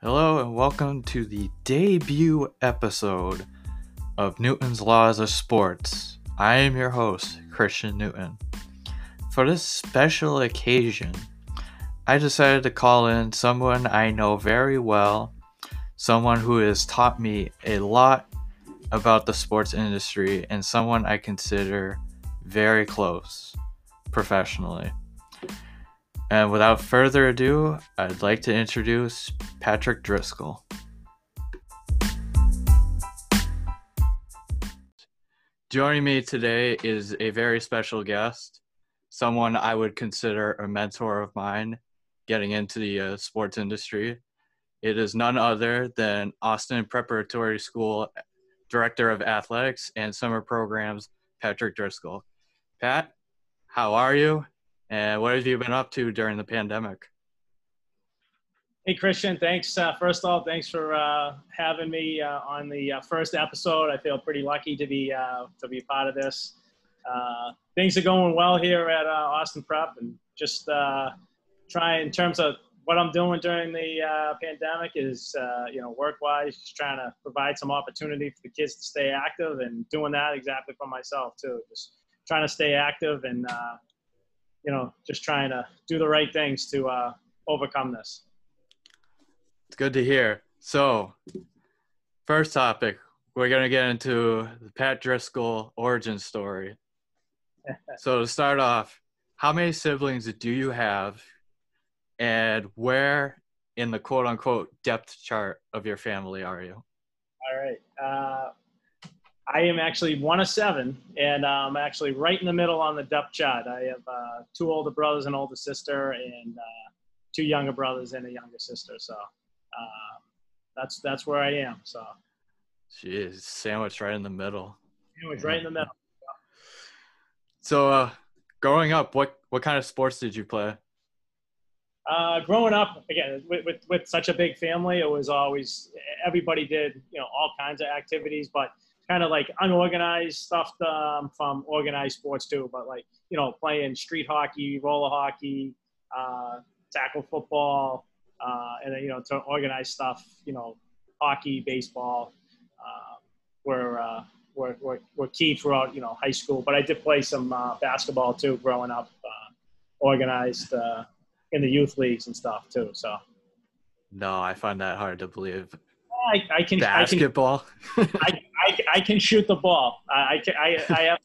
Hello, and welcome to the debut episode of Newton's Laws of Sports. I am your host, Christian Newton. For this special occasion, I decided to call in someone I know very well, someone who has taught me a lot about the sports industry, and someone I consider very close professionally. And without further ado, I'd like to introduce Patrick Driscoll. Joining me today is a very special guest, someone I would consider a mentor of mine getting into the uh, sports industry. It is none other than Austin Preparatory School Director of Athletics and Summer Programs, Patrick Driscoll. Pat, how are you? And what have you been up to during the pandemic? Hey, Christian, thanks. Uh, first off, thanks for uh, having me uh, on the uh, first episode. I feel pretty lucky to be uh, to be part of this. Uh, things are going well here at Austin Prep, and just trying in terms of what I'm doing during the pandemic is, you know, work-wise, just trying to provide some opportunity for the kids to stay active, and doing that exactly for myself too. Just trying to stay active and you know, just trying to do the right things to uh, overcome this. It's good to hear. So, first topic, we're going to get into the Pat Driscoll origin story. so, to start off, how many siblings do you have, and where in the quote unquote depth chart of your family are you? All right. Uh, I am actually one of seven, and I'm actually right in the middle on the depth chart. I have uh, two older brothers, an older sister, and uh, two younger brothers and a younger sister. So um, that's that's where I am. So. Jeez, sandwich right in the middle. Sandwich right in the middle. So, uh, growing up, what what kind of sports did you play? Uh, growing up, again, with, with, with such a big family, it was always everybody did you know all kinds of activities, but kind of like unorganized stuff um, from organized sports too. But like you know, playing street hockey, roller hockey, uh, tackle football, uh, and then you know, to organized stuff, you know, hockey, baseball, uh, were, uh, were, were were key throughout you know high school. But I did play some uh, basketball too, growing up, uh, organized uh, in the youth leagues and stuff too. So. No, I find that hard to believe. I, I can basketball. I can, I, I, I can shoot the ball. I, I, I, have I have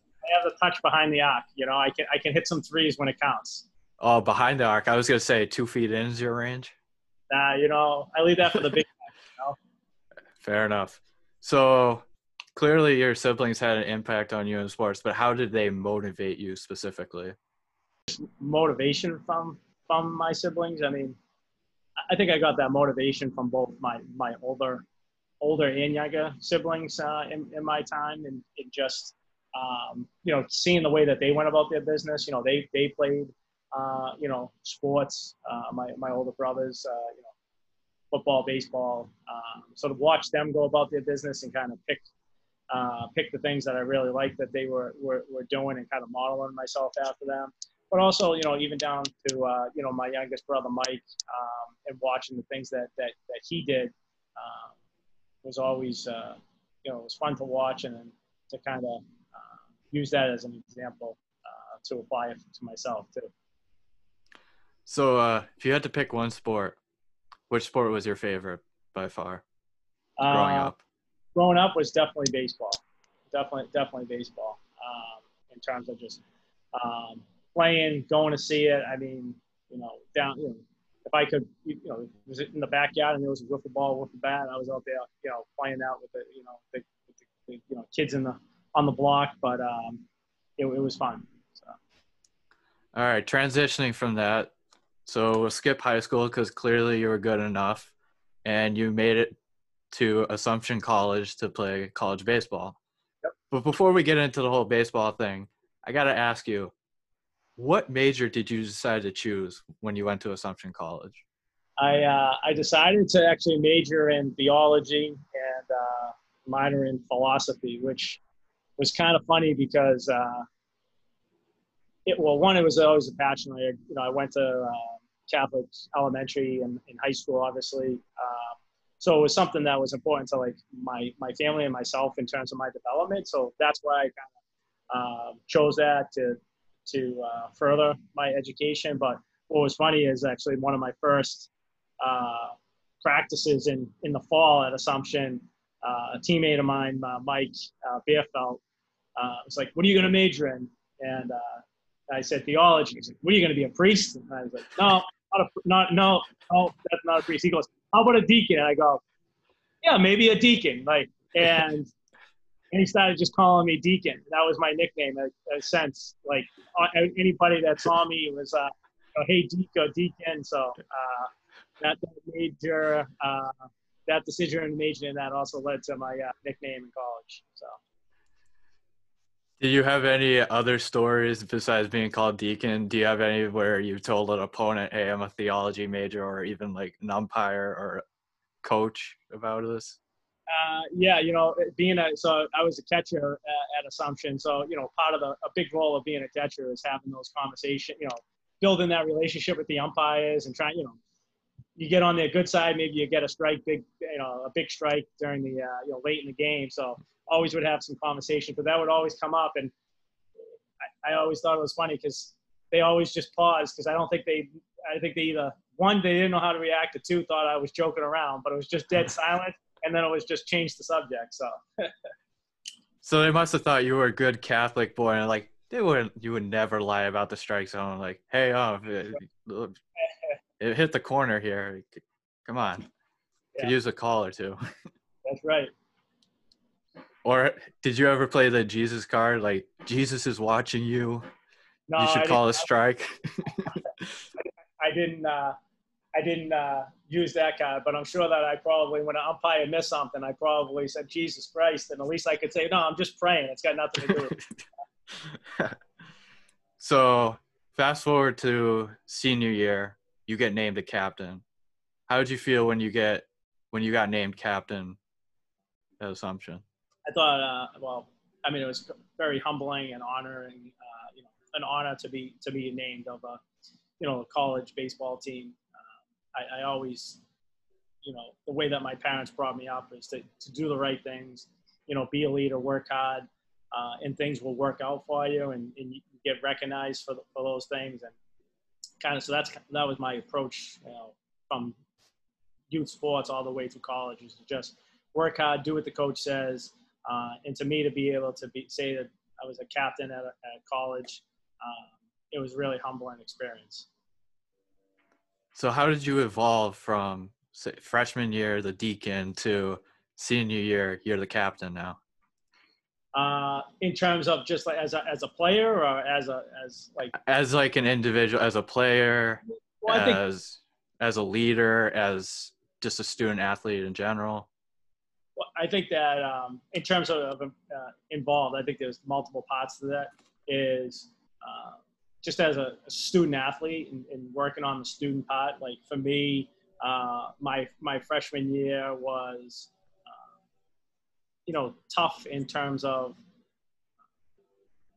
the touch behind the arc. You know, I can I can hit some threes when it counts. Oh, behind the arc. I was gonna say two feet in is your range. Nah, you know, I leave that for the big. you know? Fair enough. So clearly, your siblings had an impact on you in sports, but how did they motivate you specifically? Motivation from from my siblings. I mean, I think I got that motivation from both my my older older and younger siblings uh, in, in my time, and, just um, you know seeing the way that they went about their business. You know, they they played uh, you know sports. Uh, my my older brothers, uh, you know, football, baseball. Um, so to watch them go about their business and kind of pick uh, pick the things that I really liked that they were, were were doing and kind of modeling myself after them but also you know even down to uh, you know my youngest brother Mike um, and watching the things that that, that he did um, was always uh, you know it was fun to watch and to kind of uh, use that as an example uh, to apply it to myself too. So uh, if you had to pick one sport, which sport was your favorite by far growing uh, up? Growing up was definitely baseball. Definitely, definitely baseball. Um, in terms of just um, playing, going to see it. I mean, you know, down, you know, I could, you know, was it in the backyard and there was a wiffle ball, wiffle bat, I was out there, you know, playing out with the, you know, the, the, you know, kids in the on the block. But um, it, it was fun. So. All right, transitioning from that, so we'll skip high school because clearly you were good enough, and you made it to Assumption College to play college baseball. Yep. But before we get into the whole baseball thing, I got to ask you, what major did you decide to choose when you went to Assumption College? I uh, I decided to actually major in theology and uh, minor in philosophy, which was kind of funny because uh, it well one it was always a passion. I you know I went to uh, Catholic elementary and in high school, obviously, um, so it was something that was important to like my my family and myself in terms of my development. So that's why I kind of uh, chose that to to uh, further my education. But what was funny is actually one of my first uh, practices in in the fall at Assumption. Uh, a teammate of mine, uh, Mike uh, Beerfelt, was like, "What are you going to major in?" And I said theology. He's like, "What are you going to be a priest?" And I was like, "No, not a, not no, no, that's not a priest." He goes, "How about a deacon?" And I go, "Yeah, maybe a deacon." Like, and and he started just calling me Deacon. That was my nickname. A, a sense like uh, anybody that saw me was, uh, oh, "Hey, Deacon, Deacon." So uh, that major, uh, that decision to major in that also led to my uh, nickname in college. So. Do you have any other stories besides being called deacon? Do you have any where you've told an opponent, "Hey, I'm a theology major," or even like an umpire or coach about this? Uh, yeah, you know, being a so I was a catcher at, at, Assumption, so you know, part of the a big role of being a catcher is having those conversations, you know, building that relationship with the umpires and trying, you know, you get on their good side, maybe you get a strike, big, you know, a big strike during the, uh, you know, late in the game. So always would have some conversation, but that would always come up. And I, I always thought it was funny because they always just pause because I don't think they, I think they either one, they didn't know how to react, or two, thought I was joking around, but it was just dead silent. And then it was just change the subject. So. so they must have thought you were a good Catholic boy, and like they wouldn't, you would never lie about the strike zone. Like, hey, oh, it hit the corner here. Come on, yeah. could use a call or two. That's right. Or did you ever play the Jesus card? Like Jesus is watching you. No, you should I call a strike. I, I didn't. Uh, I didn't uh, use that card, but I'm sure that I probably, when an umpire missed something, I probably said Jesus Christ, and at least I could say, "No, I'm just praying. It's got nothing to do." with So, fast forward to senior year, you get named a captain. How did you feel when you get when you got named captain at Assumption? I thought, uh, well, I mean, it was very humbling and honoring, uh, you know, an honor to be to be named of a, you know, a college baseball team. I, I, always, you know, the way that my parents brought me up is to, to do the right things, you know, be a leader, work hard, uh, and things will work out for you, and, and you get recognized for the, for those things, and kind of so that's that was my approach, you know, from youth sports all the way through college is to just work hard, do what the coach says uh, and to me, to be able to be, say that I was a captain at, at college, um, it was really humbling experience. So, how did you evolve from say, freshman year, the deacon, to senior year, you're the captain now? Uh, in terms of just like as a as a player or as a as like as like an individual, as a player, well, as think, as a leader, as just a student athlete in general. Well, I think that um, in terms of, uh, involved, I think there's multiple parts to that. Is uh, just as a, student athlete and, and, working on the student part. Like for me, uh, my my freshman year was, uh, you know, tough in terms of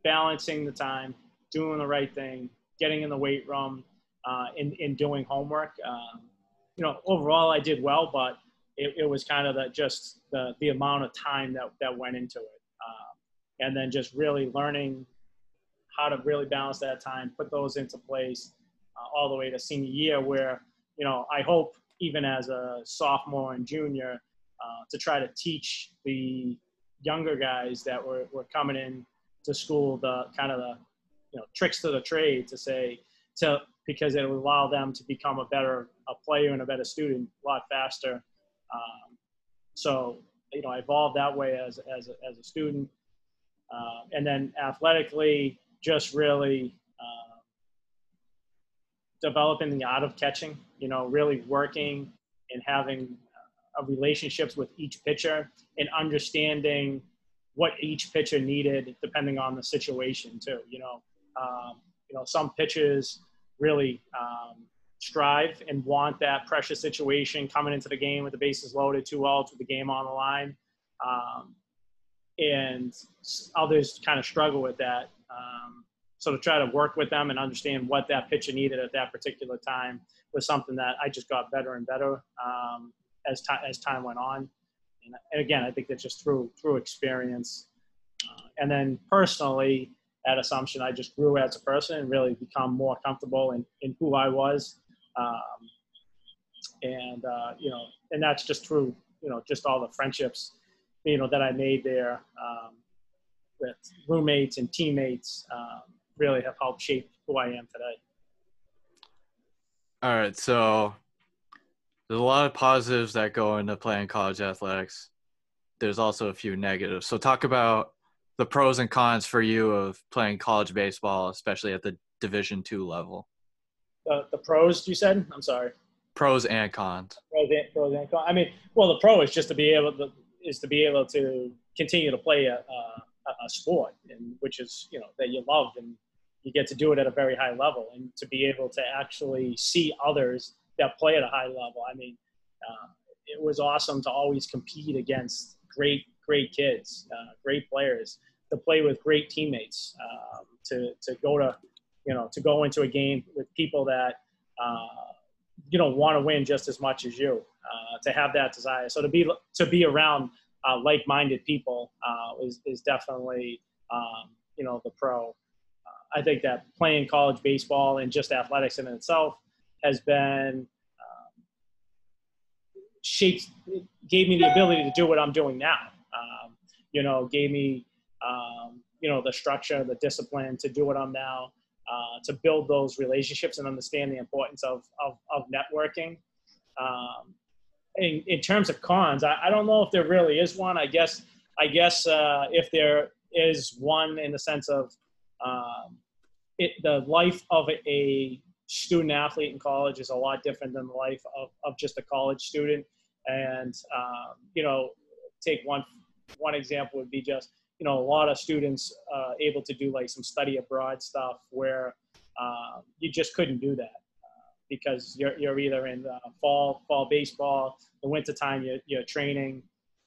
balancing the time, doing the right thing, getting in the weight room, uh, and doing homework. Um, you know, overall I did well, but it, it was kind of that just the, the amount of time that, that went into it. Um, and then just really learning how to really balance that time, put those into place uh, all the way to senior year where, you know, I hope even as a sophomore and junior uh, to try to teach the younger guys that were, were coming in to school the kind of the, you know, tricks to the trade to say, to, because it would allow them to become a better a player and a better student a lot faster um, so, you know, I evolved that way as, as, a, as a student. Uh, and then athletically, just really uh, developing the art of catching, you know, really working and having uh, relationships with each pitcher and understanding what each pitcher needed depending on the situation too. You know, um, you know, some pitches really um, strive and want that pressure situation coming into the game with the bases loaded, two outs with the game on the line. Um, and others kind of struggle with that. Um, so to try to work with them and understand what that pitcher needed at that particular time was something that I just got better and better um, as time as time went on. And, and again, I think that just through through experience. Uh, and then personally, at Assumption, I just grew as a person and really become more comfortable in, in who I was. Um, and uh, you know, and that's just through you know just all the friendships you know that I made there um, with roommates and teammates um, really have helped shape who I am today. All right, so there's a lot of positives that go into playing college athletics. There's also a few negatives. So talk about the pros and cons for you of playing college baseball, especially at the Division two level. The, the pros, you said? I'm sorry. Pros and cons. Pros and, pros and cons. I mean, well, the pro is just to be able to is to be able to continue to play a, a, a sport, and which is you know that you love and you get to do it at a very high level, and to be able to actually see others that play at a high level. I mean, uh, it was awesome to always compete against great great kids, uh, great players, to play with great teammates, um, to to go to you know to go into a game with people that uh, you know want to win just as much as you, uh, to have that desire. So to be to be around uh, like-minded people uh, is is definitely um, you know the pro. I think that playing college baseball and just athletics in itself has been um, shaped, gave me the ability to do what I'm doing now um, you know, gave me, um, you know, the structure, the discipline to do what I'm now, uh, to build those relationships and understand the importance of, of, of networking. Um, in, in terms of cons, I, I don't know if there really is one. I guess, I guess uh, if there is one in the sense of um, it, the life of a, student athlete in college is a lot different than the life of, of just a college student. And, um, you know, take one one example would be just you know a lot of students uh, able to do like some study abroad stuff where uh, you just couldn't do that because you're, you're either in fall fall baseball the winter time you're, you're training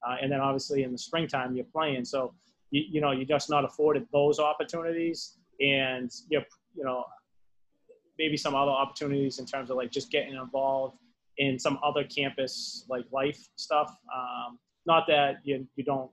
uh, and then obviously in the springtime you're playing so you, you know you're just not afforded those opportunities and you're you know maybe some other opportunities in terms of like just getting involved in some other campus like life stuff um, not that you, you don't,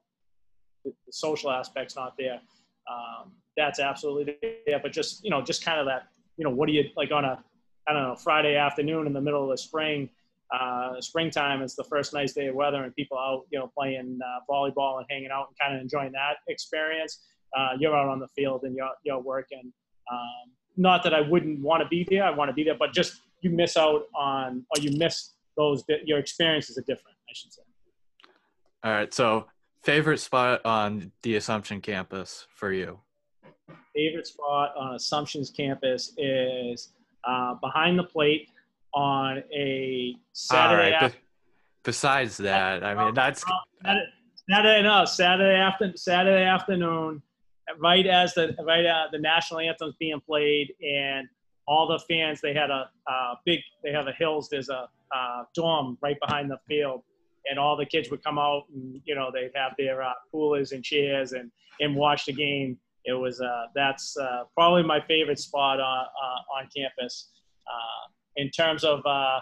the social aspect's not there. Um, that's absolutely there, but just, you know, just kind of that, you know, what do you like on a, I don't know, Friday afternoon in the middle of the spring, uh, springtime, it's the first nice day of weather and people out, you know, playing uh, volleyball and hanging out and kind of enjoying that experience. Uh, you're out on the field and you're, you're working. Um, not that I wouldn't want to be there. I want to be there, but just you miss out on, or you miss those, your experiences are different, I should say. All right. So, favorite spot on the Assumption campus for you? Favorite spot on Assumption's campus is uh, behind the plate on a Saturday. Right. Be- besides that, I mean, that's Saturday. No, Saturday after Saturday afternoon, right as the right uh, the national anthem's being played, and all the fans they had a uh, big they have a hills. There's a uh, dorm right behind the field and all the kids would come out and you know they'd have their uh, coolers and chairs and and watch the game. It was uh, that's uh, probably my favorite spot on uh, on campus. Uh, in terms of uh,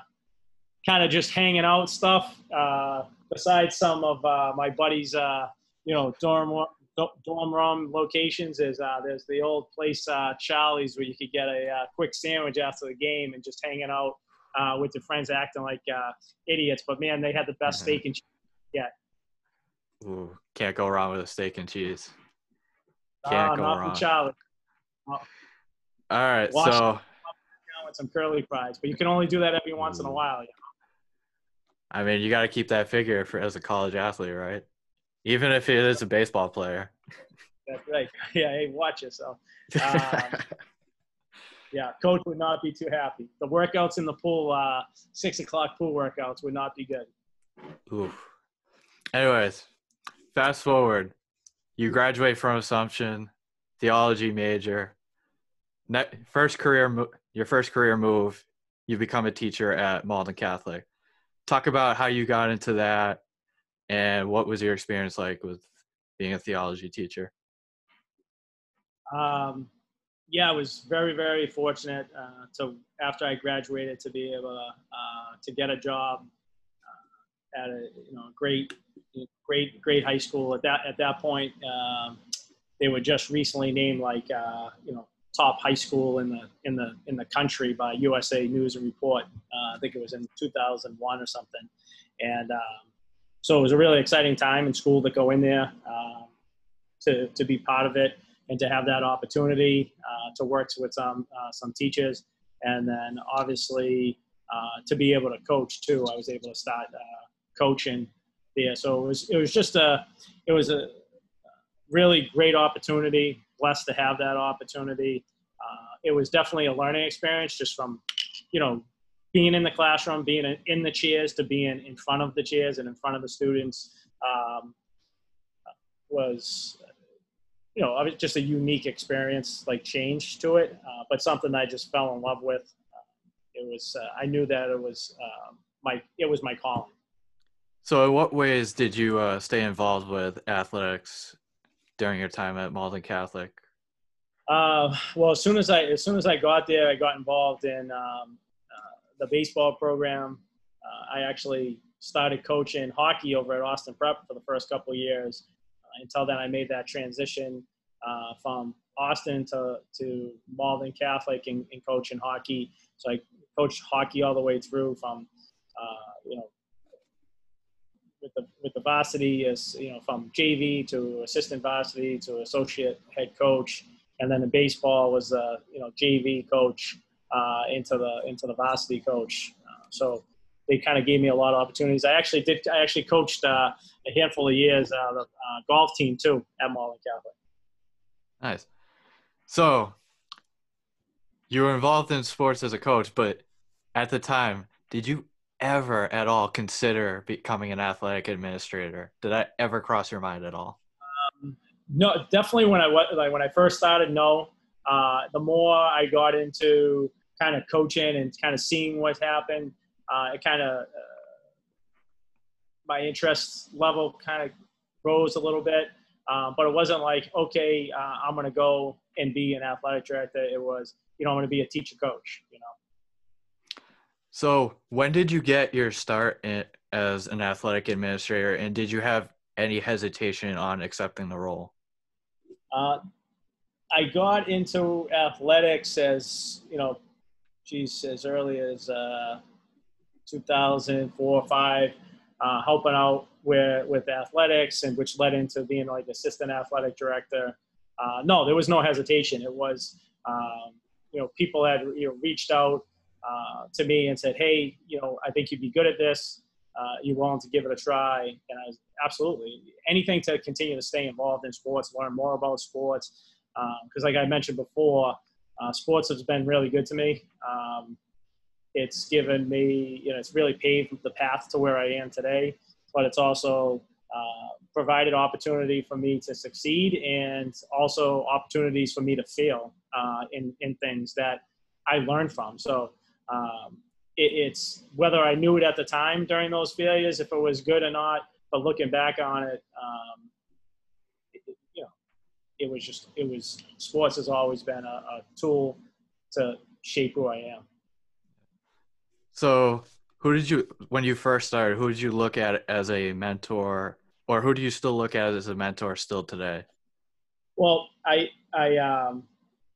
kind of just hanging out stuff, besides some of my buddies, you know, dorm dorm room locations is there's the old place Charlie's where you could get a quick sandwich after the game and just hanging out uh, with your friends acting like uh, idiots. But man, they had the best mm-hmm. steak and cheese yet. Ooh, can't go wrong with a steak and cheese. Can't uh, go not wrong. Charlie. All right, Wash so with some curly fries, but you can only do that every once in a while. You know? I mean, you got to keep that figure for as a college athlete, right? Even if it is a baseball player. That's right. Yeah. Hey, watch yourself. Um, yeah, coach would not be too happy. The workouts in the pool, uh, six o'clock pool workouts would not be good. Oof. Anyways, fast forward. You graduate from Assumption, theology major. Net, first career, your first career move, you become a teacher at Malden Catholic. Talk about how you got into that, and what was your experience like with being a theology teacher? Um, yeah, I was very, very fortunate uh, to after I graduated to be able to, uh, to get a job at a you know great great great high school at that at that point. Um, they were just recently named like uh, you know top high school in the in the in the country by USA News and Report. Uh, I think it was in 2001 or something, and um, so it was a really exciting time in school to go in there um, to to be part of it and to have that opportunity uh, to work with some uh, some teachers, and then obviously uh, to be able to coach too. I was able to start uh, coaching there, so it was it was just a it was a really great opportunity. Blessed to have that opportunity. Uh, it was definitely a learning experience, just from you know being in the classroom, being in the chairs, to being in front of the chairs and in front of the students. Um, was you know, it was just a unique experience, like change to it, uh, but something I just fell in love with. Uh, it was, uh, I knew that it was um, my, it was my calling. So, in what ways did you uh, stay involved with athletics during your time at Malden Catholic? Uh, well, as soon as I, as soon as I got there, I got involved in um, uh, the baseball program. I actually started coaching hockey over at Austin Prep for the first couple years until then, I made that transition uh, from Austin to, to Malden Catholic and, and coaching hockey. So I coached hockey all the way through from, uh, you know, with the, with the varsity as, you know, from JV to assistant varsity to associate head coach. And then the baseball was, uh, you know, JV coach uh, into the, into the varsity coach. Uh, so they kind of gave me a lot of opportunities. I actually did. I actually coached uh, a handful of years uh, the uh, golf team too at Malden Catholic. Nice. So you were involved in sports as a coach, but at the time, did you ever at all consider becoming an athletic administrator? Did that ever cross your mind at all? Um, no, definitely. When I like when I first started, no. Uh, the more I got into kind of coaching and kind of seeing what happened, uh, it kind of uh, my interest level kind of rose a little bit. Um, but it wasn't like, okay, uh, I'm going to go and be an athletic director. It was, you know, I'm going to be a teacher coach, you know. So when did you get your start in, as an athletic administrator and did you have any hesitation on accepting the role? Uh, I got into athletics as, you know, geez, as early as uh, 2004 or five, uh, helping out with, with athletics and which led into being like assistant athletic director. Uh, no, there was no hesitation. It was, um, you know, people had you know, reached out uh, to me and said, Hey, you know, I think you'd be good at this. Uh, you willing to give it a try? And I was absolutely anything to continue to stay involved in sports, learn more about sports. Because, um, like I mentioned before, uh, sports has been really good to me. Um, it's given me, you know, it's really paved the path to where I am today, but it's also uh, provided opportunity for me to succeed and also opportunities for me to fail uh, in, in things that I learned from. So um, it, it's whether I knew it at the time during those failures, if it was good or not, but looking back on it, um, it you know, it was just, it was, sports has always been a, a tool to shape who I am. So, who did you when you first started? Who did you look at as a mentor, or who do you still look at as a mentor still today? Well, I I um,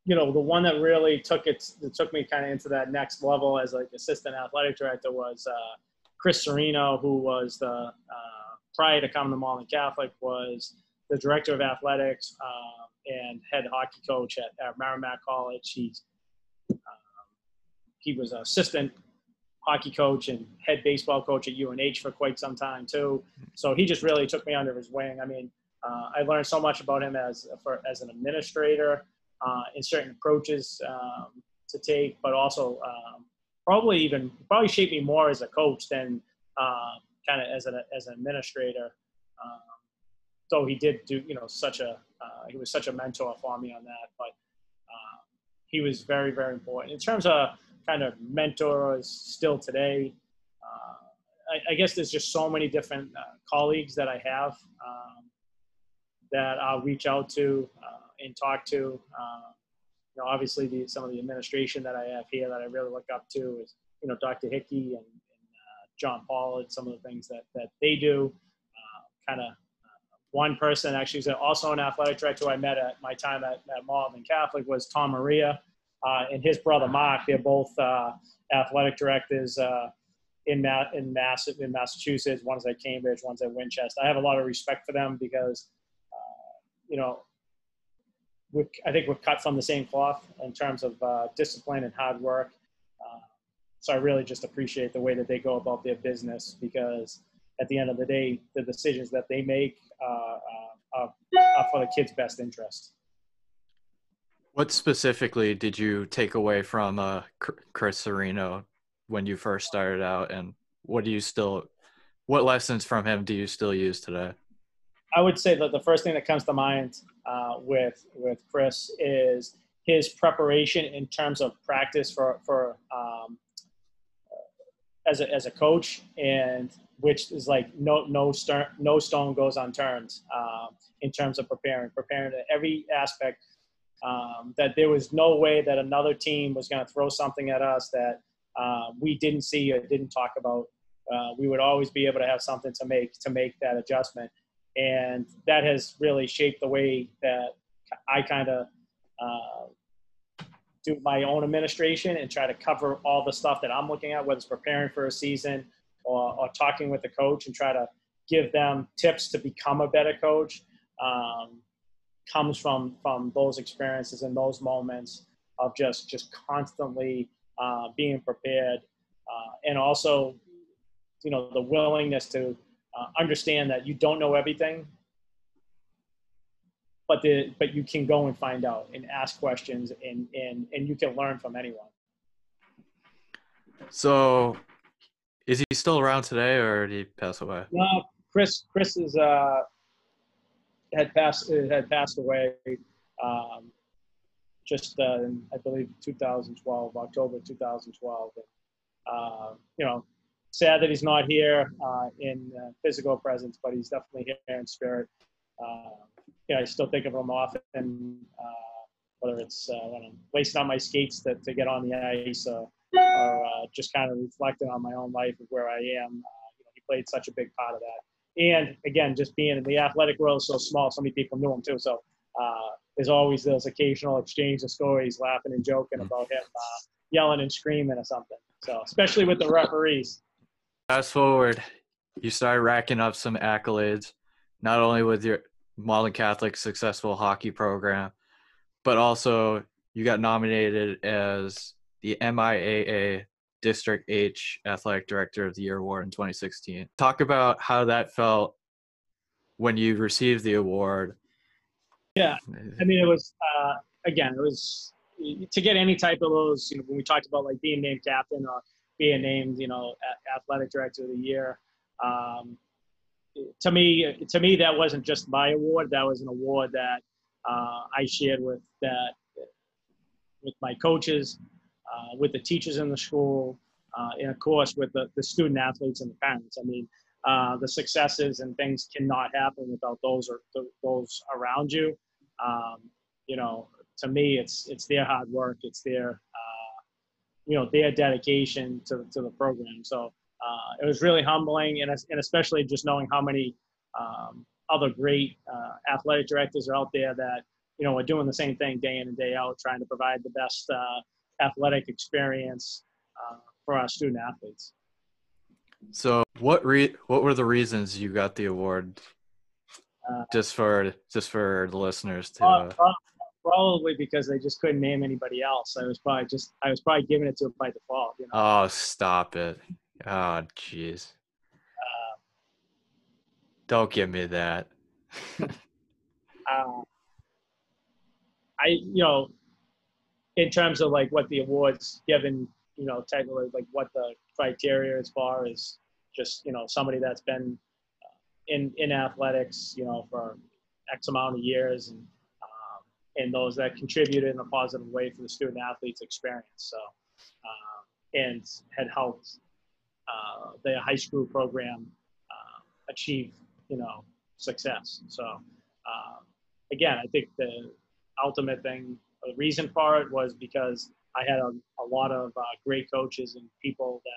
you know the one that really took it that took me kind of into that next level as like assistant athletic director was uh, Chris Serino, who was the uh, prior to coming to Malden Catholic was the director of athletics uh, and head hockey coach at, at Merrimack College. He's um, he was an assistant hockey coach and head baseball coach at UNH for quite some time too. So he just really took me under his wing. I mean, uh, I learned so much about him as for, as an administrator uh, in certain approaches um, to take, but also um, probably even probably shaped me more as a coach than uh, kind of as an as an administrator. Um, so he did do you know such a uh, he was such a mentor for me on that, but uh, he was very very important in terms of kind of mentors still today. Uh, I, I, guess there's just so many different uh, colleagues that I have um, that I'll reach out to and talk to. Uh, you know, obviously, the, some of the administration that I have here that I really look up to is, you know, Dr. Hickey and, and uh, John Pollard, some of the things that that they do. Uh, kind of one person actually is also an athletic director I met at my time at, at Malden Catholic was Tom Maria uh, and his brother Mark. They're both uh, athletic directors uh, in, Ma- in, Mass- in Massachusetts. One's at Cambridge, one's at Winchester. I have a lot of respect for them because, uh, you know, I think we're cut from the same cloth in terms of uh, discipline and hard work. Uh, so I really just appreciate the way that they go about their business because at the end of the day, the decisions that they make uh, uh, are, are for the kids' best interest. What specifically did you take away from uh, Chris Serino when you first started out, and what do you still, what lessons from him do you still use today? I would say that the first thing that comes to mind uh, with with Chris is his preparation in terms of practice for for um, as a as a coach, and which is like no no stone no stone goes unturned um, in terms of preparing preparing every aspect. Um, that there was no way that another team was going to throw something at us that uh, we didn't see or didn't talk about. Uh, we would always be able to have something to make to make that adjustment, and that has really shaped the way that I kind of uh, do my own administration and try to cover all the stuff that I'm looking at, whether it's preparing for a season or, or talking with the coach and try to give them tips to become a better coach. Um, comes from from those experiences and those moments of just just constantly uh, being prepared uh, and also you know the willingness to uh, understand that you don't know everything but the but you can go and find out and ask questions and and and you can learn from anyone. So is he still around today or did he pass away? No chris chris is uh had passed had passed away um just uh, in, i believe 2012 october 2012 and, uh, you know sad that he's not here uh, in uh, physical presence, but he's definitely here in spirit. Uh, yeah, I still think of him often, uh, whether it's uh, when I'm lacing on my skates to, to get on the ice uh, or just kind of reflecting on my own life of where I am. you know, he played such a big part of that. And again, just being in the athletic world so small, so many people knew him too. So there's always those occasional exchange of stories, laughing and joking about him yelling and screaming or something. So especially with the referees. Fast forward, you started racking up some accolades, not only with your Malden Catholic successful hockey program, but also you got nominated as the MIAA District H Athletic Director of the Year award in 2016. Talk about how that felt when you received the award. Yeah, I mean, it was uh, again, it was to get any type of those. You know, when we talked about like being named captain or being named, you know, athletic director of the year. Um, to me, to me, that wasn't just my award. That was an award that uh, I shared with that with my coaches, uh, with the teachers in the school, uh, and of course with the, the student athletes and the parents. I mean, uh, the successes and things cannot happen without those or those around you. Um, you know, to me, it's it's their hard work. It's their you know their dedication to, to the program. So uh, it was really humbling, and, and especially just knowing how many um, other great uh, athletic directors are out there that you know are doing the same thing day in and day out, trying to provide the best uh, athletic experience uh, for our student athletes. So what re- what were the reasons you got the award? Uh, just for just for the listeners to. Probably because they just couldn't name anybody else. I was probably just I was probably giving it to it by default. You know? Oh, stop it! Oh, jeez. Uh, Don't give me that. uh, I you know, in terms of like what the awards given, you know, technically like what the criteria as far as just you know somebody that's been uh, in in athletics, you know, for X amount of years and and those that contributed in a positive way for the student athletes experience. So, uh, and had helped uh, the high school program uh, achieve, you know, success. So, uh, again, I think the ultimate thing, the reason for it was because I had a, a lot of uh, great coaches and people that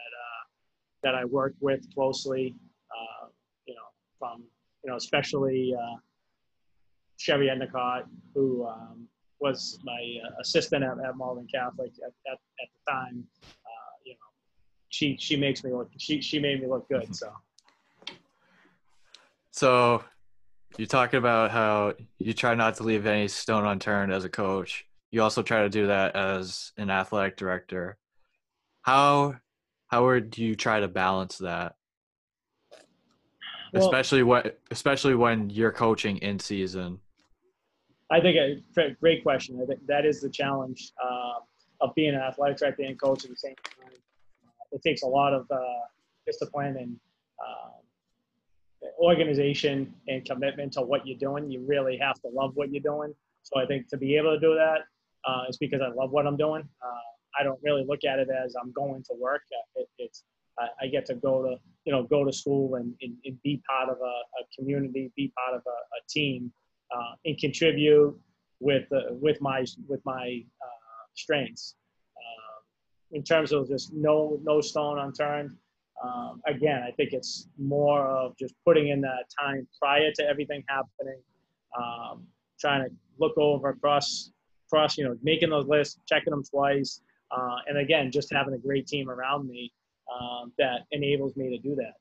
that I worked with closely. Uh, you know, from you know, especially Sherry Endicott, who um, was my uh, assistant at, at Malden Catholic at, at, at the time. Uh, you know, she she makes me look she she made me look good. So. So, you're talking about how you try not to leave any stone unturned as a coach. You also try to do that as an athletic director. How how would you try to balance that? Well, especially what especially when you're coaching in season. I think a great question. I think that is the challenge uh, of being an athletic director and coach at the same time. Uh, it takes a lot of uh, discipline and um, organization and commitment to what you're doing. You really have to love what you're doing. So I think to be able to do that uh, is because I love what I'm doing. Uh, I don't really look at it as I'm going to work. Uh, it, it's I, get to go to you know go to school and, and, and be part of a, a, community, be part of a, a team, uh, and contribute with uh, with my with my uh, strengths. Um, in terms of just no no stone unturned. Um, again, I think it's more of just putting in that time prior to everything happening, um, trying to look over across across you know making those lists, checking them twice, uh, and again just having a great team around me um, that enables me to do that.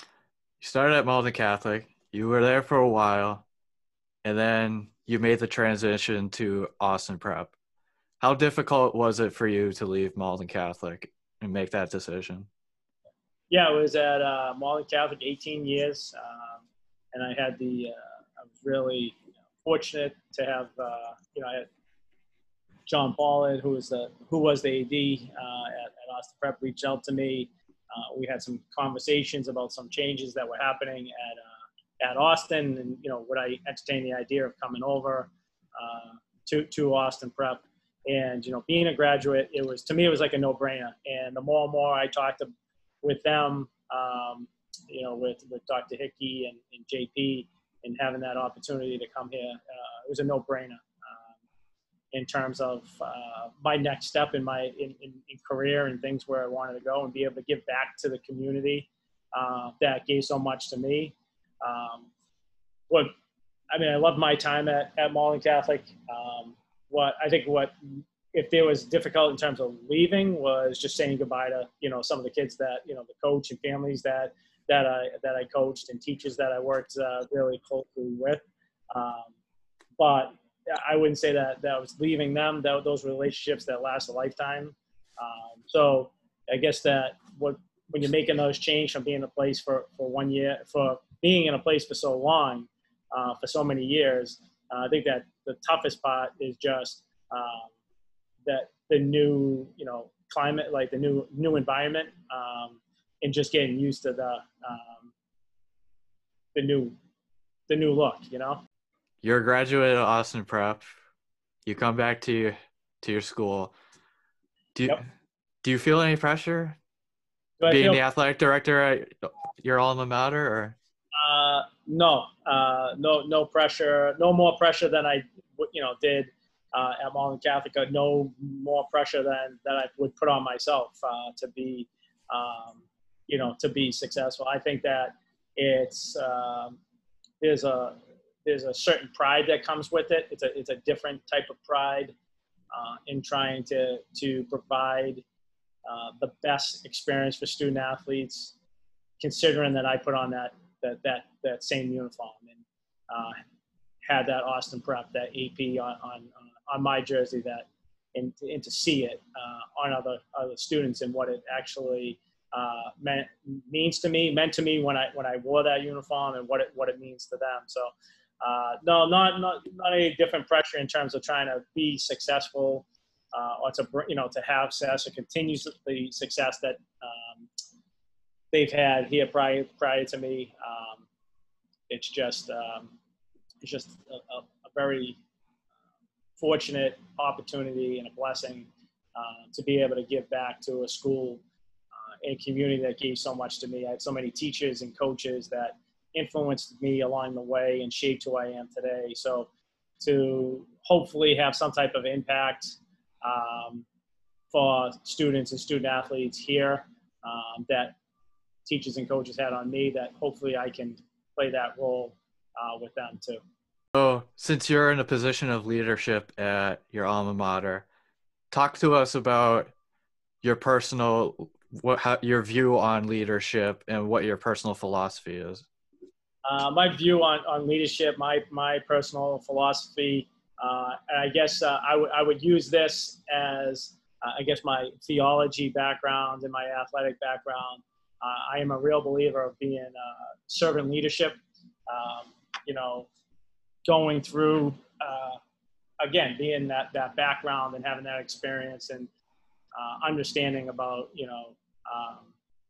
You started at Malden Catholic you were there for a while and then you made the transition to Austin Prep. How difficult was it for you to leave Malden Catholic and make that decision? Yeah, I was at uh, Malden Catholic 18 years, um, and I had the uh, I was really you know, fortunate to have uh, you know I had John Pollard, who was the who was the AD uh, at, at, Austin Prep, reached out to me. Uh, we had some conversations about some changes that were happening at uh, at Austin, and you know, would I entertain the idea of coming over uh, to to Austin Prep? And you know, being a graduate, it was to me it was like a no-brainer. And the more and more I talked to, with them, um, you know, with with Dr. Hickey and, and, JP, and having that opportunity to come here, uh, it was a no-brainer um, in terms of uh, my next step in my in, in, in, career and things where I wanted to go and be able to give back to the community uh, that gave so much to me um, what I mean, I love my time at, at Malden Catholic. Um, what I think what if it was difficult in terms of leaving was just saying goodbye to you know some of the kids that you know the coach and families that that I that I coached and teachers that I worked uh, really closely with. Um, but I wouldn't say that that was leaving them. That those relationships that last a lifetime. Um, so I guess that what when you're making those change from being a place for for one year for being in a place for so long, uh, for so many years, uh, I think that the toughest part is just um, that the new, you know, climate, like the new new environment, um, and just getting used to the um, the new the new look. You know, you're a graduate of Austin Prep. You come back to your, to your school. Do you, yep. do you feel any pressure being feel- the athletic director at your alma mater, or uh, no, uh, no, no pressure. No more pressure than I, you know, did uh, at Malden Catholic. No more pressure than that I would put on myself uh, to be, um, you know, to be successful. I think that it's um, there's a there's a certain pride that comes with it. It's a it's a different type of pride uh, in trying to to provide the best experience for student athletes considering that I put on that that that that same uniform and uh, had that Austin Prep, that AP on on, on my jersey, that and, and to see it uh, on other other students and what it actually uh, meant means to me, meant to me when I when I wore that uniform and what it what it means to them. So. Uh, no, not, not not any different pressure in terms of trying to be successful uh, or to you know to have success or continue the success that um, they've had here prior prior to me. Um, it's just um, it's just a, a, a very uh, fortunate opportunity and a blessing uh, to be able to give back to a school uh, and community that gave so much to me. I had so many teachers and coaches that influenced me along the way and shaped who I am today. So to hopefully have some type of impact um, for students and student athletes here um, that teachers and coaches had on me that hopefully I can play that role uh, with them too. So, since you're in a position of leadership at your alma mater, talk to us about your personal what how, your view on leadership and what your personal philosophy is. Uh, my view on, on leadership, my my personal philosophy, uh, and I guess uh, I would I would use this as uh, I guess my theology background and my athletic background. Uh, I am a real believer of being uh, servant leadership. Um, you know, going through again being that that background and having that experience and understanding about you know um,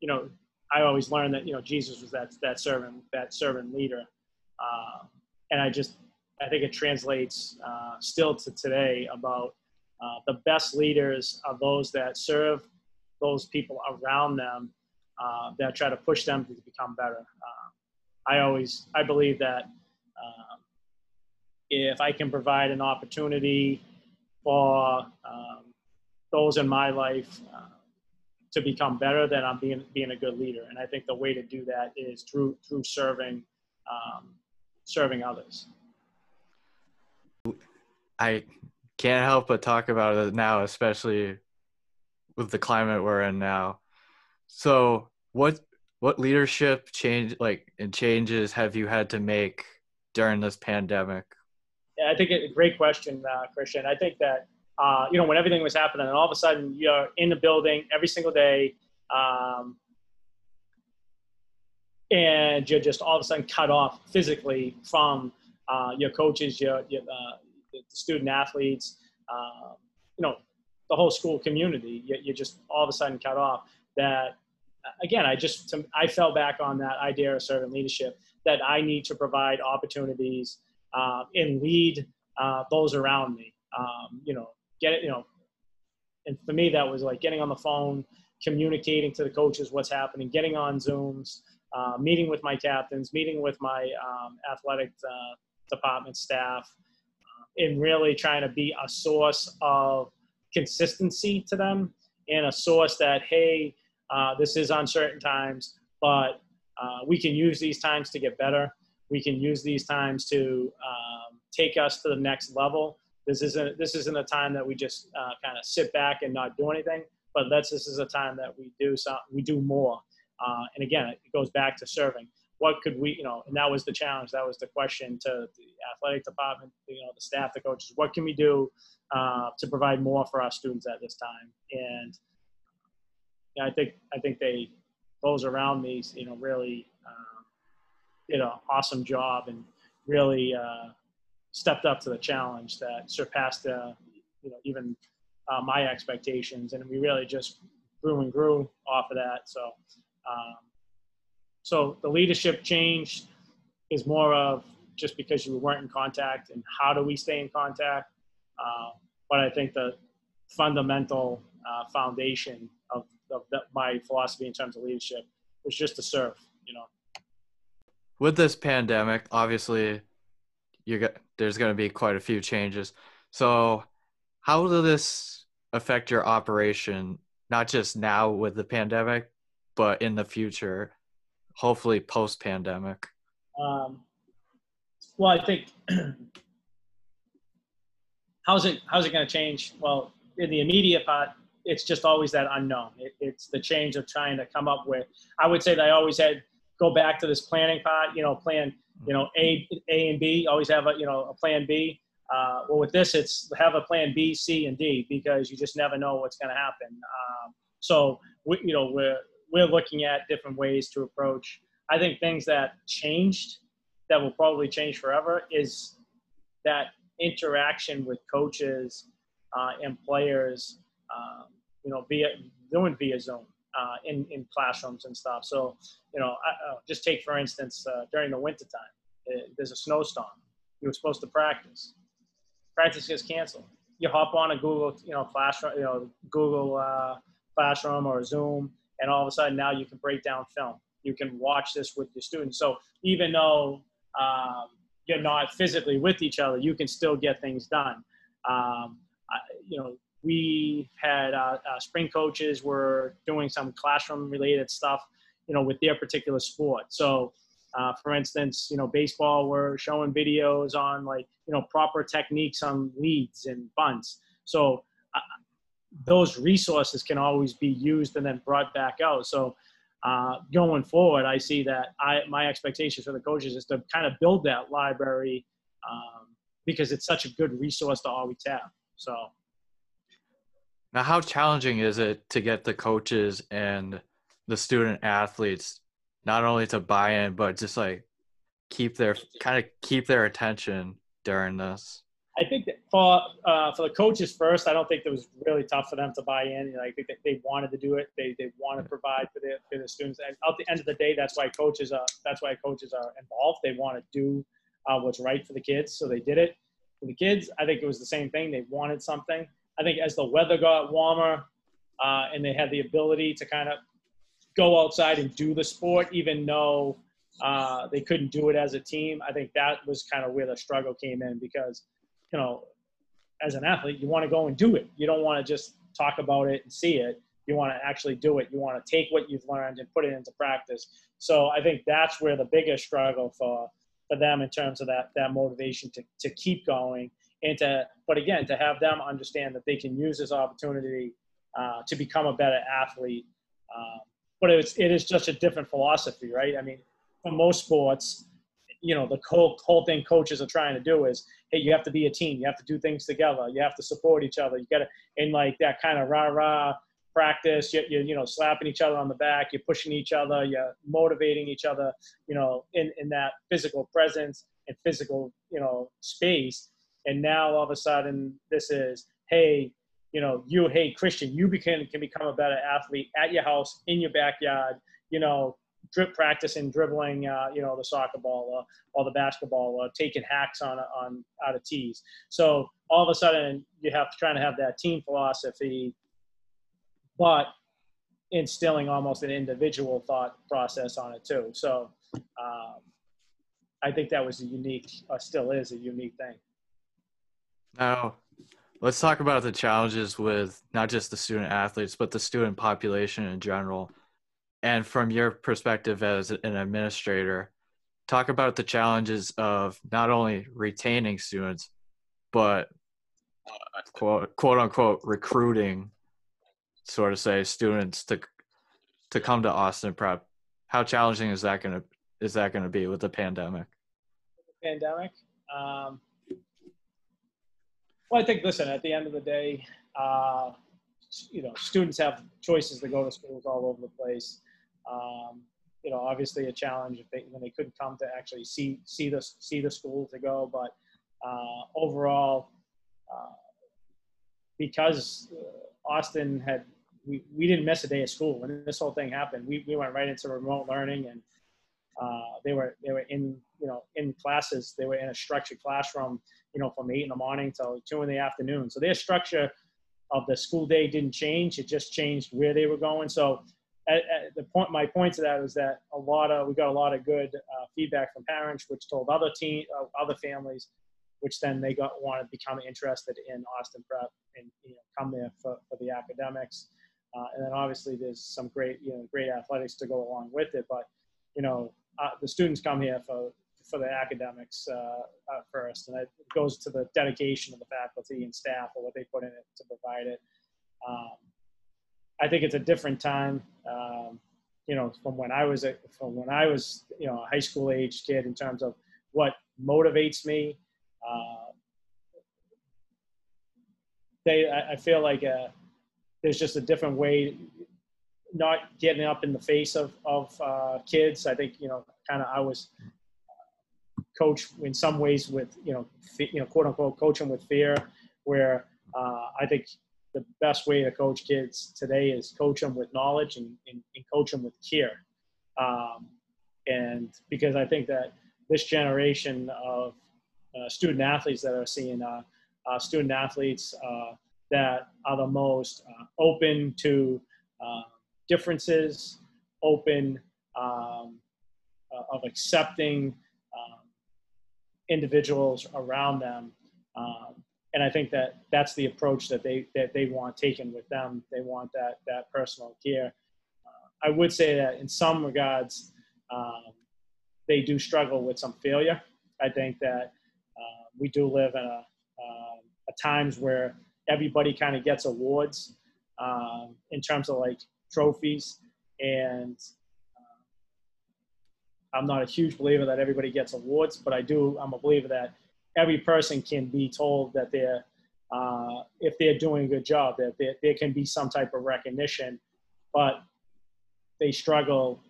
you know I always learned that you know Jesus was that that servant that servant leader, uh, and I just I think it translates uh, still to today about uh, the best leaders are those that serve those people around them uh, that try to push them to become better. Uh, I always I believe that um, if I can provide an opportunity for um, those in my life uh, to become better, then I'm being being a good leader. And I think the way to do that is through through serving um, serving others. I can't help but talk about it now, especially with the climate we're in now. So, what what leadership change like and changes have you had to make during this pandemic? Yeah, I think it's a great question, uh, Christian. I think that uh, you know, when everything was happening, and all of a sudden you're in the building every single day, um, and you're just all of a sudden cut off physically from uh, your coaches, your, your uh, student athletes, uh, you know, the whole school community. You, you're just all of a sudden cut off. That again, I just I fell back on that idea of servant leadership that I need to provide opportunities uh, and lead uh, those around me. Um, you know, get it, you know, and for me, that was like getting on the phone, communicating to the coaches what's happening, getting on Zooms, uh, meeting with my captains, meeting with my um, athletic uh, department staff, uh, and really trying to be a source of consistency to them and a source that, hey, uh, this is uncertain times, but uh, we can use these times to get better. We can use these times to um, take us to the next level. This isn't this isn't a time that we just uh, kind of sit back and not do anything, but that's this is a time that we do some we do more. Uh, and again, it goes back to serving. What could we, you know, and that was the challenge. That was the question to the athletic department, you know, the staff, the coaches. What can we do uh, to provide more for our students at this time? And I think I think they those around me, you know, really um, did an awesome job and really uh, stepped up to the challenge that surpassed uh, you know even uh, my expectations, and we really just grew and grew off of that. So, um, so the leadership change is more of just because you weren't in contact, and how do we stay in contact? Uh, but I think the fundamental uh, foundation of, the, my philosophy in terms of leadership was just to serve. You know, with this pandemic, obviously you there's going to be quite a few changes. So, how will this affect your operation, not just now with the pandemic, but in the future, hopefully post pandemic? Um, well, I think how's it how's it going to change? Well, in the immediate part, it's just always that unknown. It, it's the change of trying to come up with. I would say that I always had go back to this planning part. You know, plan you know, A, A and B, always have a, you know, a plan B. Uh, well, with this, it's have a plan B, C, and D because you just never know what's going to happen. Um, so, we, you know, we're, we're looking at different ways to approach. I think things that changed that will probably change forever is that interaction with coaches uh, and players, um, you know, via doing via Zoom uh, in, in classrooms and stuff. So, you know, I, uh, just take for instance, uh, during the wintertime, uh, there's a snowstorm. You were supposed to practice. Practice gets canceled. You hop on a Google, you know, classroom, you know, Google uh, Classroom or Zoom, and all of a sudden now you can break down film. You can watch this with your students. So even though um, you're not physically with each other, you can still get things done. Um, I, you know, we had uh, uh, spring coaches were doing some classroom related stuff, you know, with their particular sport. So, uh, for instance, you know, baseball were showing videos on like, you know, proper techniques on leads and bunts. So uh, those resources can always be used and then brought back out. So uh, going forward, I see that I, my expectations for the coaches is to kind of build that library um, because it's such a good resource to always have. So now, how challenging is it to get the coaches and the student athletes not only to buy in, but just like keep their kind of keep their attention during this? I think that for uh, for the coaches first, I don't think it was really tough for them to buy in. You know, I think that they wanted to do it. They they want to provide for the for the students. And at the end of the day, that's why coaches are that's why coaches are involved. They want to do uh, what's right for the kids, so they did it for the kids. I think it was the same thing. They wanted something. I think as the weather got warmer uh, and they had the ability to kind of go outside and do the sport, even though uh, they couldn't do it as a team, I think that was kind of where the struggle came in because, you know, as an athlete, you want to go and do it. You don't want to just talk about it and see it. You want to actually do it. You want to take what you've learned and put it into practice. So I think that's where the biggest struggle for for them in terms of that that motivation to, to keep going and to but again to have them understand that they can use this opportunity uh, to become a better athlete uh, but it's it is just a different philosophy right? I mean for most sports you know the whole, whole thing coaches are trying to do is hey you have to be a team. You have to do things together. You have to support each other. You got to in like that kind of rah rah practice you're, you're, you know slapping each other on the back you're pushing each other you're motivating each other you know in in that physical presence and physical you know space and now all of a sudden this is hey you know you hey christian you can can become a better athlete at your house in your backyard you know drip practicing dribbling uh, you know the soccer ball or, or the basketball or taking hacks on on out of tees. So all of a sudden you have to try to have that team philosophy but instilling almost an individual thought process on it too. So um, i think that was a unique uh, still is a unique thing now, let's talk about the challenges with not just the student athletes, but the student population in general. And from your perspective as an administrator, talk about the challenges of not only retaining students, but quote, quote unquote recruiting, sort of say, students to to come to Austin Prep. How challenging is that going to is that going to be with the pandemic? Pandemic. Um, well, I think, listen, at the end of the day, uh, you know, students have choices to go to schools all over the place. Um, you know, obviously a challenge if they, when they couldn't come to actually see, see the, see the school to go. But uh, overall, uh, because uh, Austin had, we, we didn't miss a day of school when this whole thing happened. We, we went right into remote learning and uh, they were, they were in, you know, in classes, they were in a structured classroom you know, from eight in the morning till two in the afternoon. So their structure of the school day didn't change. It just changed where they were going. So at, at the point, my point to that is that a lot of, we got a lot of good uh, feedback from parents, which told other teen, uh, other families, which then they got, want to become interested in Austin Prep and, you know, come there for, for the academics. Uh, and then obviously there's some great, you know, great athletics to go along with it. But, you know, uh, the students come here for for the academics uh, uh, first, and it goes to the dedication of the faculty and staff and what they put in it to provide it. Um, I think it's a different time, um, you know, from when I was a, from when I was you know a high school age kid in terms of what motivates me. Uh, they, I, I feel like uh, there's just a different way not getting up in the face of of uh, kids. I think you know, kind of I was coach in some ways with you know you know quote unquote coach them with fear where uh, i think the best way to coach kids today is coach them with knowledge and, and, and coach them with care. Um, and because i think that this generation of uh, student athletes that are seeing uh, uh student athletes uh, that are the most uh, open to differences open um, of accepting individuals around them. Um, and I think that that's the approach that they that they want taken with them. They want that that personal care. Uh, I would say that in some regards, um, they do struggle with some failure. I think that uh, we do live in a, uh, a times where everybody kind of gets awards um, in terms of like trophies and I'm not a huge believer that everybody gets awards, but I do. I'm a believer that every person can be told that they're uh, if they're doing a good job, that there, there can be some type of recognition, but they struggle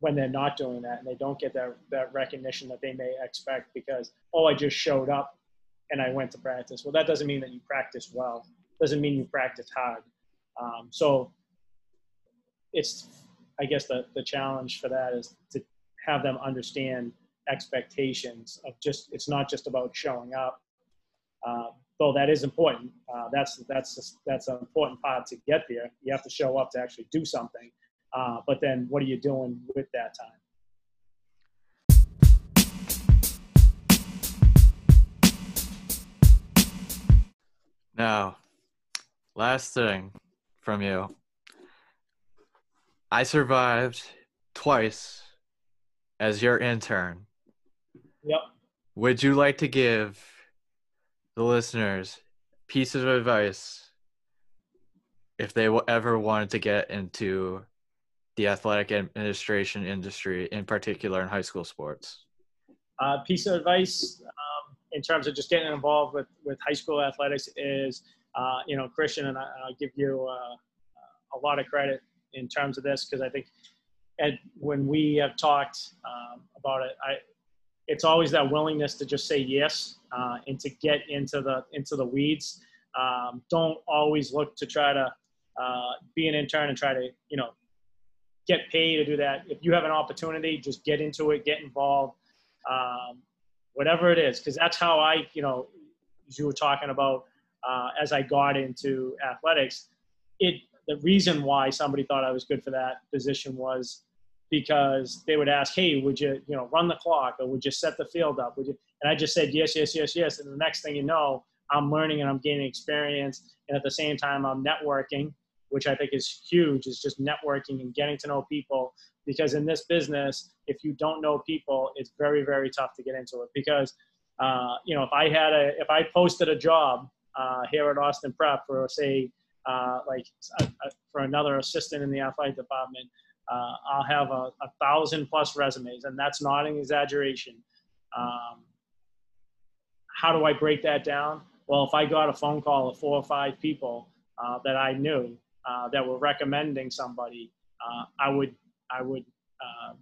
when they're not doing that and they don't get that, that recognition that they may expect because, oh, I just showed up and I went to practice. Well, that doesn't mean that you practice well. Doesn't mean you practice hard. Um, so it's, I guess the, the challenge for that is to have them understand expectations of just it's not just about showing up. Uh, though that is important uh, that's that's that's an important part to get there. You have to show up to actually do something uh, but then what are you doing with that time? Now last thing from you. I survived twice as your intern. Yep. Would you like to give the listeners pieces of advice if they ever wanted to get into the athletic administration industry, in particular in high school sports? Uh, piece of advice um, in terms of just getting involved with, with high school athletics is, uh, you know, Christian, and I, will give you uh, a lot of credit in terms of this because I think Ed, when we have talked um, about it, I, it's always that willingness to just say yes uh, and to get into the into the weeds. Um, don't always look to try to uh, be an intern and try to you know get paid to do that. If you have an opportunity, just get into it, get involved, um, whatever it is, because that's how I you know you were talking about uh, as I got into athletics, it the reason why somebody thought I was good for that position was because they would ask, "Hey, would you, you know, run the clock, or would you set the field up? Would you?" And I just said yes, yes, yes, yes. And the next thing you know, I'm learning and I'm gaining experience, and at the same time, I'm networking, which I think is huge. Is just networking and getting to know people. Because in this business, if you don't know people, it's very, very tough to get into it. Because uh, you know, if I had a, if I posted a job uh, here at Austin Prep for say uh, like uh, uh, for another assistant in the athletic department, uh, I'll have a, a, thousand plus resumes, and that's not an exaggeration. Um, how do I break that down? Well, if I got a phone call of four or five people uh, that I knew that were recommending somebody, I would I would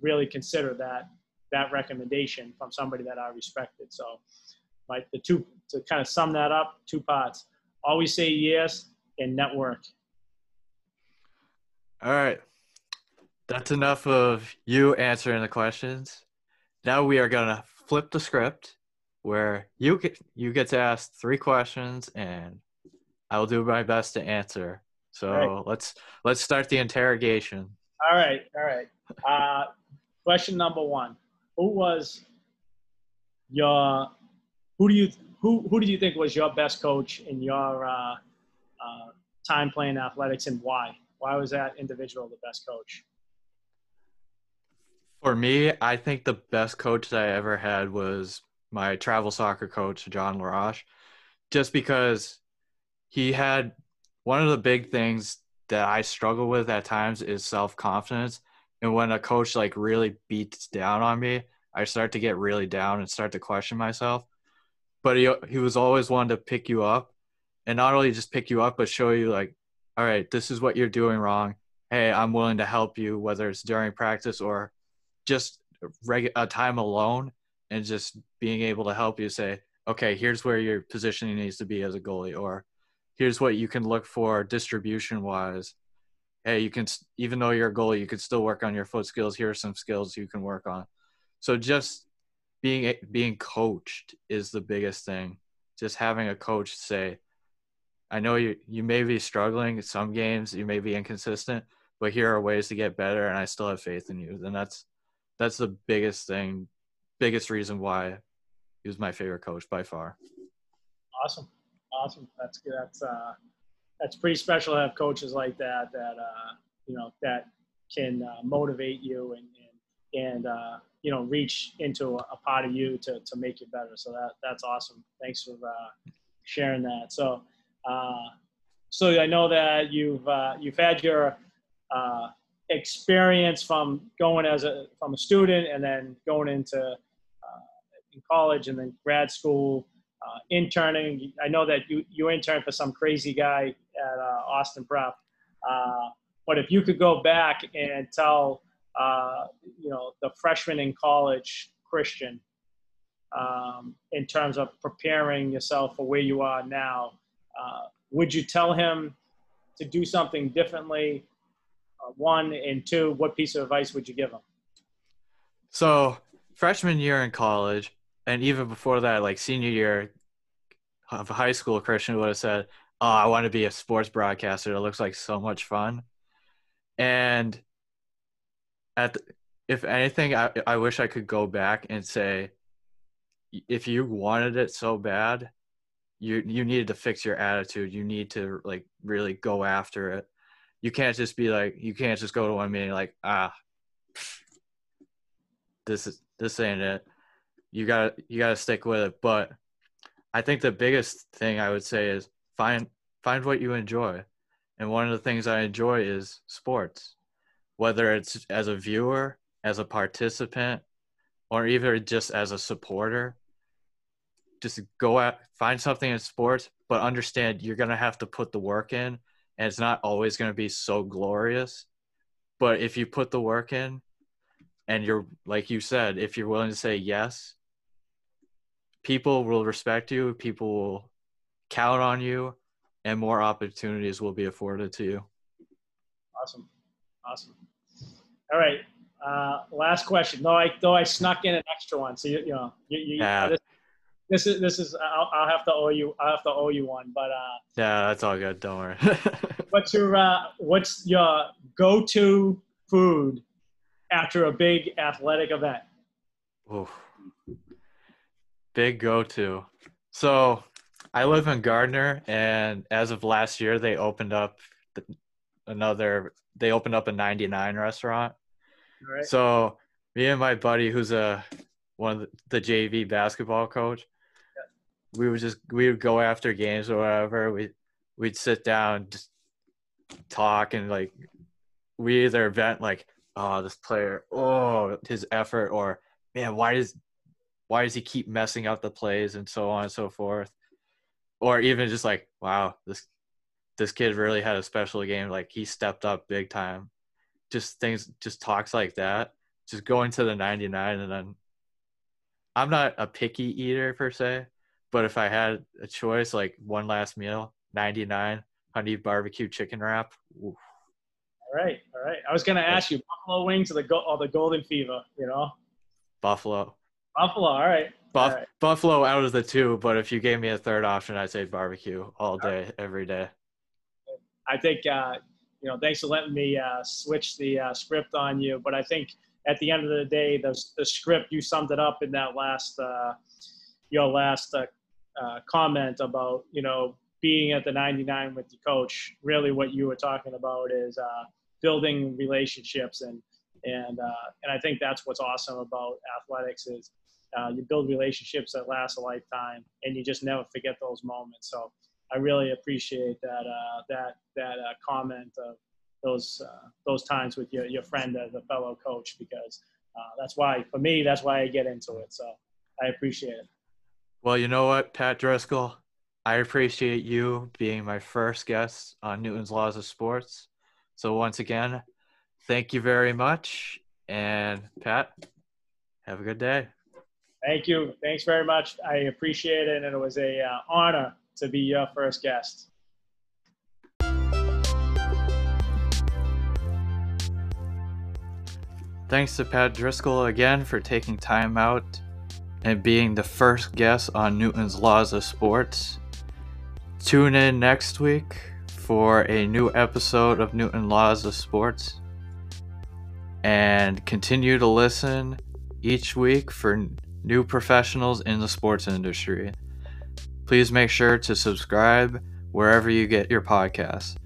really consider that that recommendation from somebody that I respected. So, like the two to kind of sum that up, two parts. Always say yes and network. All right. That's enough of you answering the questions. Now we are going to flip the script where you get you get to ask three questions and I will do my best to answer. So right. let's let's start the interrogation. All right, all right. Uh, question number one: Who was your who do you who who do you think was your best coach in your uh, uh, time playing athletics and why? Why was that individual the best coach? For me, I think the best coach that I ever had was my travel soccer coach, John LaRoche, just because he had one of the big things that I struggle with at times is self confidence. And when a coach like really beats down on me, I start to get really down and start to question myself. But he he was always one to pick you up and not only just pick you up but show you like all right this is what you're doing wrong. Hey i'm willing to help you whether it's during practice or just reg- a time alone and just being able to help you say okay here's where your positioning needs to be as a goalie or here's what you can look for distribution wise hey you can even though you're a goalie you could still work on your foot skills. Here are some skills you can work on. So just being being coached is the biggest thing. Just having a coach say I know you you may be struggling some games, you may be inconsistent, but here are ways to get better, and I still have faith in you. And that's that's the biggest thing, biggest reason why he was my favorite coach by far. Awesome, awesome. That's good. That's uh, that's pretty special to have coaches like that that uh, you know that can uh, motivate you and and, and uh, you know reach into a, part of you to, to make you better. So that that's awesome. Thanks for uh, sharing that. So so I know that you've uh, you've had your uh, experience from going as a from a student and then going into uh, in college and then grad school. Uh, interning, I know that you, you interned for some crazy guy at uh, Austin Prep. but if you could go back and tell uh, you know, the freshman in college Christian um, in terms of preparing yourself for where you are now. Uh, would you tell him to do something differently? Uh, one and two, what piece of advice would you give him? So, freshman year in college, and even before that, like senior year of high school, Christian would have said, "Oh, I want to be a sports broadcaster. It looks like so much fun." And at the, if anything, I, I wish I could go back and say, if you wanted it so bad, you you needed to fix your attitude. You need to like really go after it. You can't just be like you can't just go to one meeting like ah, this is this ain't it. You got you got to stick with it. But I think the biggest thing I would say is find find what you enjoy. And one of the things I enjoy is sports whether it's as a viewer, as a participant, or even just as a supporter. Just go out, find something in sports, but understand you're going to have to put the work in, and it's not always going to be so glorious. But if you put the work in, and you're, like you said, if you're willing to say yes, people will respect you, people will count on you, and more opportunities will be afforded to you. Awesome. Awesome. All right. Uh, last question. Though I though I snuck in an extra one, so you, you know, you, you, yeah. This, this, is this is I'll, I'll, have to owe you I'll have to owe you one, but uh, yeah, that's all good. Don't worry. what's your uh, what's your go to food after a big athletic event? Oof. Big go to. So I live in Gardner, and as of last year, they opened up another. They opened up a 99 restaurant Right. So me and my buddy, who's a one of the, the JV basketball coach. We would just we would go after games or whatever. We we'd sit down, just talk, and like we either vent like, oh, this player, oh, his effort, or man, why does why does he keep messing up the plays and so on and so forth, or even just like, wow, this this kid really had a special game. Like he stepped up big time just things, just talks like that, just going to the 99 and then I'm not a picky eater per se, but if I had a choice, like one last meal, 99 honey barbecue chicken wrap. Oof. All right, all right. I was gonna ask you buffalo wings or the go- or the golden fever, you know. Buffalo. Buffalo. All right. Buff- all right. Buffalo out of the two, but if you gave me a third option, I'd say barbecue all day, every day. I think uh, you know, thanks for letting me uh, switch the uh, script on you. But I think at the end of the day, the, the script you summed it up in that last uh, your last uh, uh, comment about you know being at the 99 with the coach. Really, what you were talking about is uh, building relationships and and and I think that's what's awesome about athletics is. you build relationships that last a lifetime, and you just never forget those moments. So, I really appreciate that uh, that that uh, comment of those uh, those times with your your friend as a fellow coach because uh, that's why for me that's why I get into it. So I appreciate it. Well, you know what, Pat Driscoll, I appreciate you being my first guest on Newton's Laws of Sports. So once again, thank you very much, and Pat, have a good day. Thank you. Thanks very much. I appreciate it, and it was a uh, honor to be your first guest. Thanks to Pat Driscoll again for taking time out and being the first guest on Newton's Laws of Sports. Tune in next week for a new episode of Newton Laws of Sports and continue to listen each week for new professionals in the sports industry Please make sure to subscribe wherever you get your podcasts.